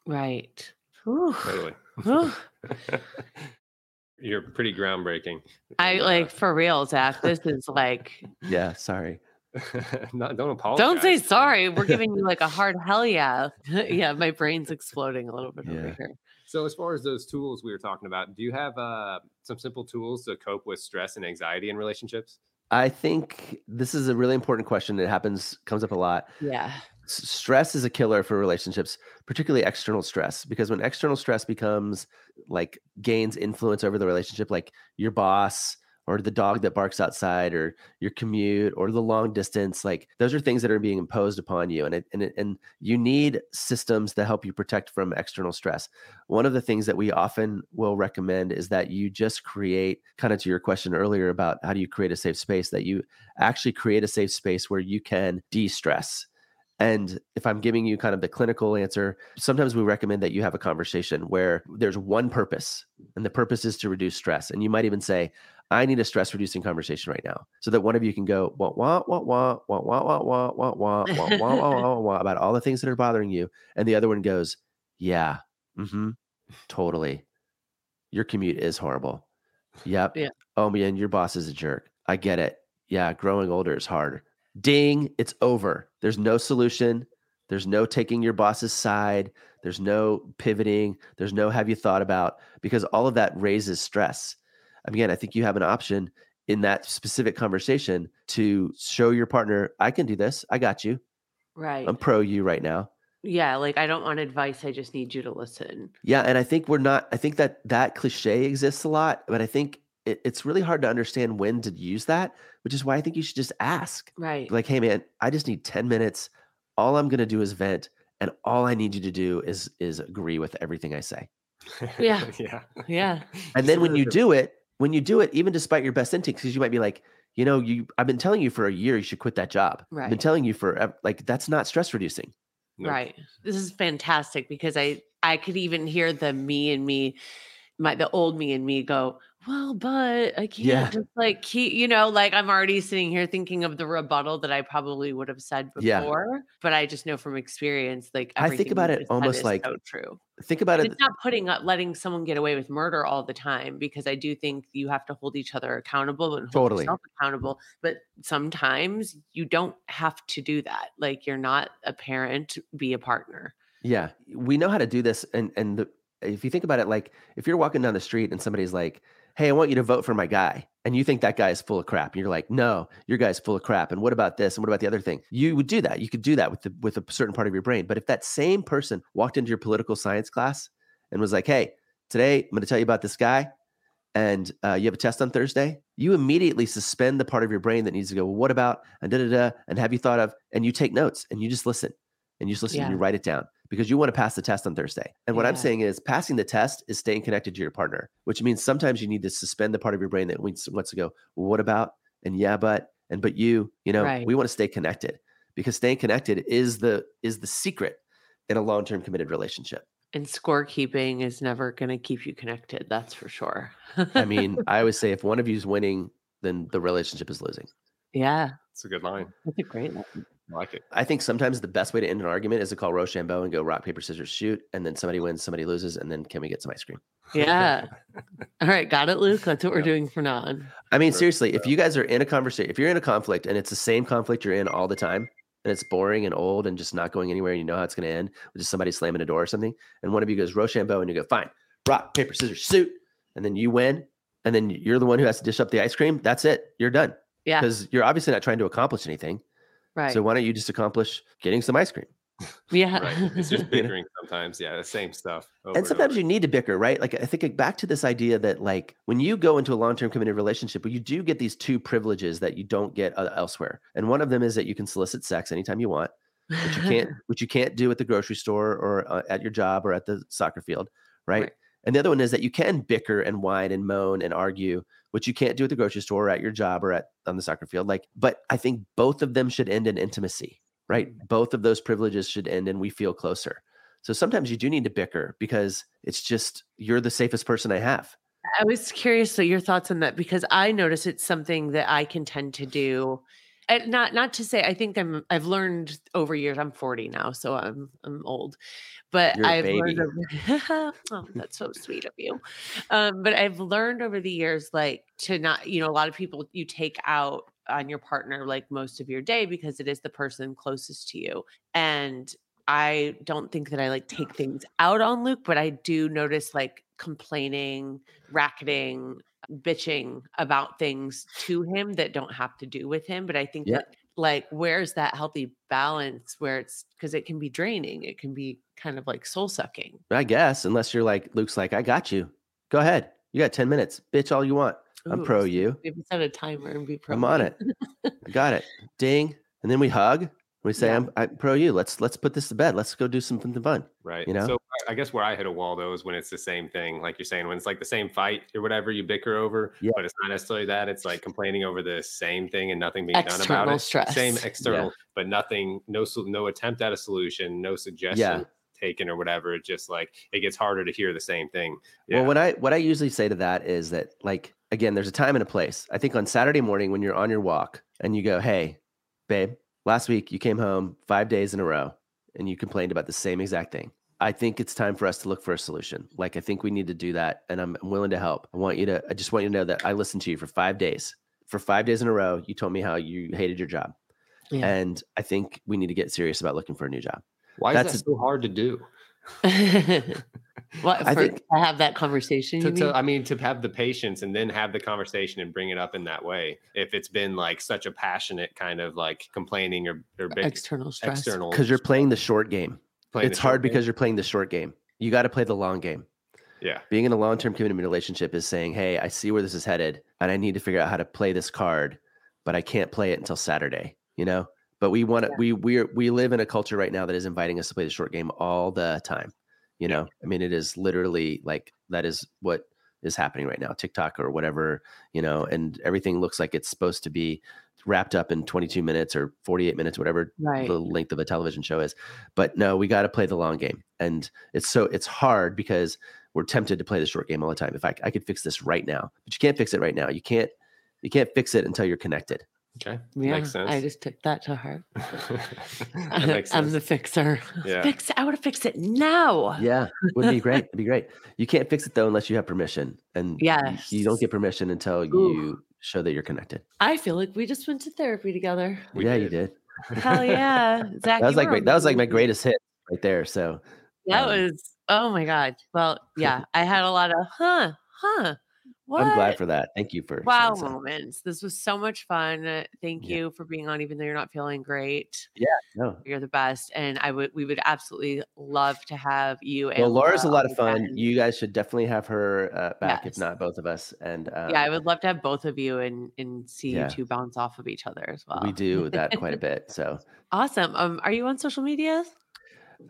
Right. Totally. You're pretty groundbreaking. I like for real, Zach. This is like Yeah, sorry. Not, don't apologize. Don't say sorry. We're giving you like a hard hell yeah. yeah, my brain's exploding a little bit yeah. over here. So, as far as those tools we were talking about, do you have uh, some simple tools to cope with stress and anxiety in relationships? I think this is a really important question. It happens, comes up a lot. Yeah. stress is a killer for relationships, particularly external stress, because when external stress becomes like gains influence over the relationship, like your boss, or the dog that barks outside or your commute or the long distance like those are things that are being imposed upon you and it, and it, and you need systems to help you protect from external stress one of the things that we often will recommend is that you just create kind of to your question earlier about how do you create a safe space that you actually create a safe space where you can de-stress and if I'm giving you kind of the clinical answer, sometimes we recommend that you have a conversation where there's one purpose, and the purpose is to reduce stress. And you might even say, I need a stress reducing conversation right now so that one of you can go wah wah wah wah wah wah wah wah wah wah wah wah wah wah about all the things that are bothering you, and the other one goes, yeah, mm-hmm, totally. Your commute is horrible. Yep. Yeah. Oh man, your boss is a jerk. I get it. Yeah, growing older is hard. Ding, it's over. There's no solution. There's no taking your boss's side. There's no pivoting. There's no have you thought about because all of that raises stress again, I think you have an option in that specific conversation to show your partner, I can do this. I got you. Right. I'm pro you right now. Yeah, like I don't want advice. I just need you to listen. Yeah, and I think we're not. I think that that cliche exists a lot, but I think it, it's really hard to understand when to use that, which is why I think you should just ask. Right. Like, hey, man, I just need ten minutes. All I'm gonna do is vent, and all I need you to do is is agree with everything I say. Yeah. yeah. Yeah. And then when you do it, when you do it, even despite your best instincts, because you might be like, you know, you I've been telling you for a year you should quit that job. Right. I've been telling you for like that's not stress reducing. Nope. Right. This is fantastic because I I could even hear the me and me, my the old me and me go, well, but I can't yeah. just like keep, you know, like I'm already sitting here thinking of the rebuttal that I probably would have said before, yeah. but I just know from experience, like I think about it almost like so true. Think about and it. It's not putting up, letting someone get away with murder all the time because I do think you have to hold each other accountable and hold totally. yourself accountable. But sometimes you don't have to do that. Like you're not a parent, be a partner. Yeah, we know how to do this, and and the, if you think about it, like if you're walking down the street and somebody's like hey, I want you to vote for my guy. And you think that guy is full of crap. You're like, no, your guy's full of crap. And what about this? And what about the other thing? You would do that. You could do that with the, with a certain part of your brain. But if that same person walked into your political science class and was like, hey, today I'm going to tell you about this guy and uh, you have a test on Thursday, you immediately suspend the part of your brain that needs to go, well, what about, and da da da, and have you thought of, and you take notes and you just listen and you just listen yeah. and you write it down because you want to pass the test on Thursday. And what yeah. I'm saying is passing the test is staying connected to your partner, which means sometimes you need to suspend the part of your brain that wants to go, well, what about? And yeah, but, and but you, you know, right. we want to stay connected because staying connected is the is the secret in a long-term committed relationship. And scorekeeping is never going to keep you connected. That's for sure. I mean, I always say if one of you is winning, then the relationship is losing. Yeah. It's a good line. That's a great line. I like it. I think sometimes the best way to end an argument is to call Rochambeau and go rock, paper, scissors, shoot. And then somebody wins, somebody loses. And then can we get some ice cream? Yeah. All right. Got it, Luke. That's what we're doing for now on. I mean, seriously, if you guys are in a conversation, if you're in a conflict and it's the same conflict you're in all the time, and it's boring and old and just not going anywhere, and you know how it's going to end with just somebody slamming a door or something, and one of you goes Rochambeau and you go, fine, rock, paper, scissors, shoot. And then you win. And then you're the one who has to dish up the ice cream. That's it. You're done. Yeah. Because you're obviously not trying to accomplish anything. Right. So why don't you just accomplish getting some ice cream? Yeah. right. It's just bickering sometimes. Yeah. The same stuff. And sometimes you need to bicker, right? Like I think back to this idea that like when you go into a long-term committed relationship, you do get these two privileges that you don't get elsewhere. And one of them is that you can solicit sex anytime you want, which you can't, which you can't do at the grocery store or uh, at your job or at the soccer field. Right? right. And the other one is that you can bicker and whine and moan and argue which you can't do at the grocery store or at your job or at on the soccer field. Like, but I think both of them should end in intimacy, right? Mm-hmm. Both of those privileges should end and we feel closer. So sometimes you do need to bicker because it's just you're the safest person I have. I was curious to your thoughts on that because I notice it's something that I can tend to do not not to say I think I'm I've learned over years. I'm 40 now, so I'm I'm old. But You're I've learned over oh, that's so sweet of you. Um, but I've learned over the years like to not, you know, a lot of people you take out on your partner like most of your day because it is the person closest to you. And I don't think that I like take things out on Luke, but I do notice like complaining, racketing, bitching about things to him that don't have to do with him. But I think yeah. that like where's that healthy balance where it's because it can be draining, it can be kind of like soul sucking. I guess, unless you're like Luke's like, I got you. Go ahead. You got 10 minutes. Bitch all you want. I'm pro you. Maybe set a timer and be pro. I'm on it. I got it. Ding. And then we hug. We say, yeah. I'm, I'm pro you. Let's let's put this to bed. Let's go do something fun. Right. You know. So I guess where I hit a wall though is when it's the same thing, like you're saying, when it's like the same fight or whatever you bicker over, yeah. but it's not necessarily that. It's like complaining over the same thing and nothing being external done about it. Stress. Same external, yeah. but nothing, no no attempt at a solution, no suggestion. Yeah taken or whatever it just like it gets harder to hear the same thing well what i what i usually say to that is that like again there's a time and a place i think on saturday morning when you're on your walk and you go hey babe last week you came home five days in a row and you complained about the same exact thing i think it's time for us to look for a solution like i think we need to do that and i'm willing to help i want you to i just want you to know that i listened to you for five days for five days in a row you told me how you hated your job yeah. and i think we need to get serious about looking for a new job why That's is that so hard to do? well, I think to have that conversation. To, to, I mean, to have the patience and then have the conversation and bring it up in that way. If it's been like such a passionate kind of like complaining or, or big, external stress, external, because you're playing the short game. It's hard game. because you're playing the short game. You got to play the long game. Yeah. Being in a long term commitment relationship is saying, Hey, I see where this is headed and I need to figure out how to play this card, but I can't play it until Saturday, you know? But we want to, yeah. we, we, we live in a culture right now that is inviting us to play the short game all the time. You know, I mean, it is literally like that is what is happening right now, TikTok or whatever, you know, and everything looks like it's supposed to be wrapped up in 22 minutes or 48 minutes, whatever right. the length of a television show is. But no, we got to play the long game. And it's so, it's hard because we're tempted to play the short game all the time. If I, I could fix this right now, but you can't fix it right now. You can't, you can't fix it until you're connected. Okay. Yeah, makes sense. I just took that to heart. I'm the fixer. Yeah. Fix I want to fix it now. Yeah. Would be great. It'd be great. You can't fix it though unless you have permission. And yeah, you, you don't get permission until Ooh. you show that you're connected. I feel like we just went to therapy together. We yeah, did. you did. Hell yeah. Zach, that was like great. That was like my greatest hit right there. So that um, was oh my God. Well, yeah. I had a lot of huh, huh what? I'm glad for that. Thank you for wow moments. This was so much fun. Uh, thank yeah. you for being on, even though you're not feeling great. Yeah, no, you're the best, and I would we would absolutely love to have you. Well, and Laura's Laura a lot of fun. Again. You guys should definitely have her uh, back, yes. if not both of us. And um, yeah, I would love to have both of you and and see yeah. you two bounce off of each other as well. We do that quite a bit. So awesome. Um, are you on social media?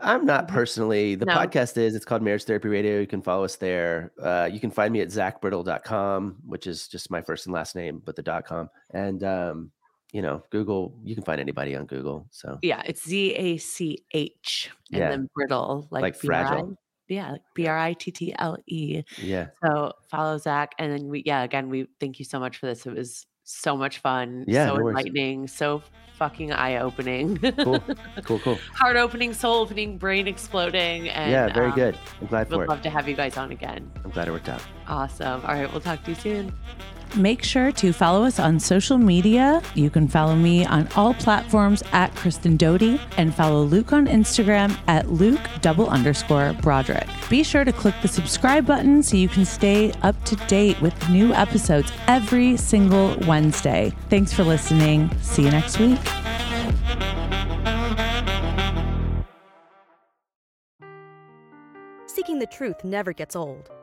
I'm not personally. The no. podcast is, it's called Marriage Therapy Radio. You can follow us there. Uh, you can find me at zachbrittle.com, which is just my first and last name, but the dot com. And, um, you know, Google, you can find anybody on Google. So, yeah, it's Z A C H and yeah. then brittle, like, like fragile. Yeah, B R I T T L E. Yeah. So follow Zach. And then we, yeah, again, we thank you so much for this. It was so much fun. Yeah. So no enlightening. So fucking eye opening. cool. Cool, cool. Heart opening, soul opening, brain exploding. And yeah, very um, good. I'm glad for would it. love to have you guys on again. I'm glad it worked out. Awesome. All right, we'll talk to you soon. Make sure to follow us on social media. You can follow me on all platforms at Kristen Doute and follow Luke on Instagram at Luke double underscore Broderick. Be sure to click the subscribe button so you can stay up to date with new episodes every single Wednesday. Thanks for listening. See you next week. Seeking the truth never gets old.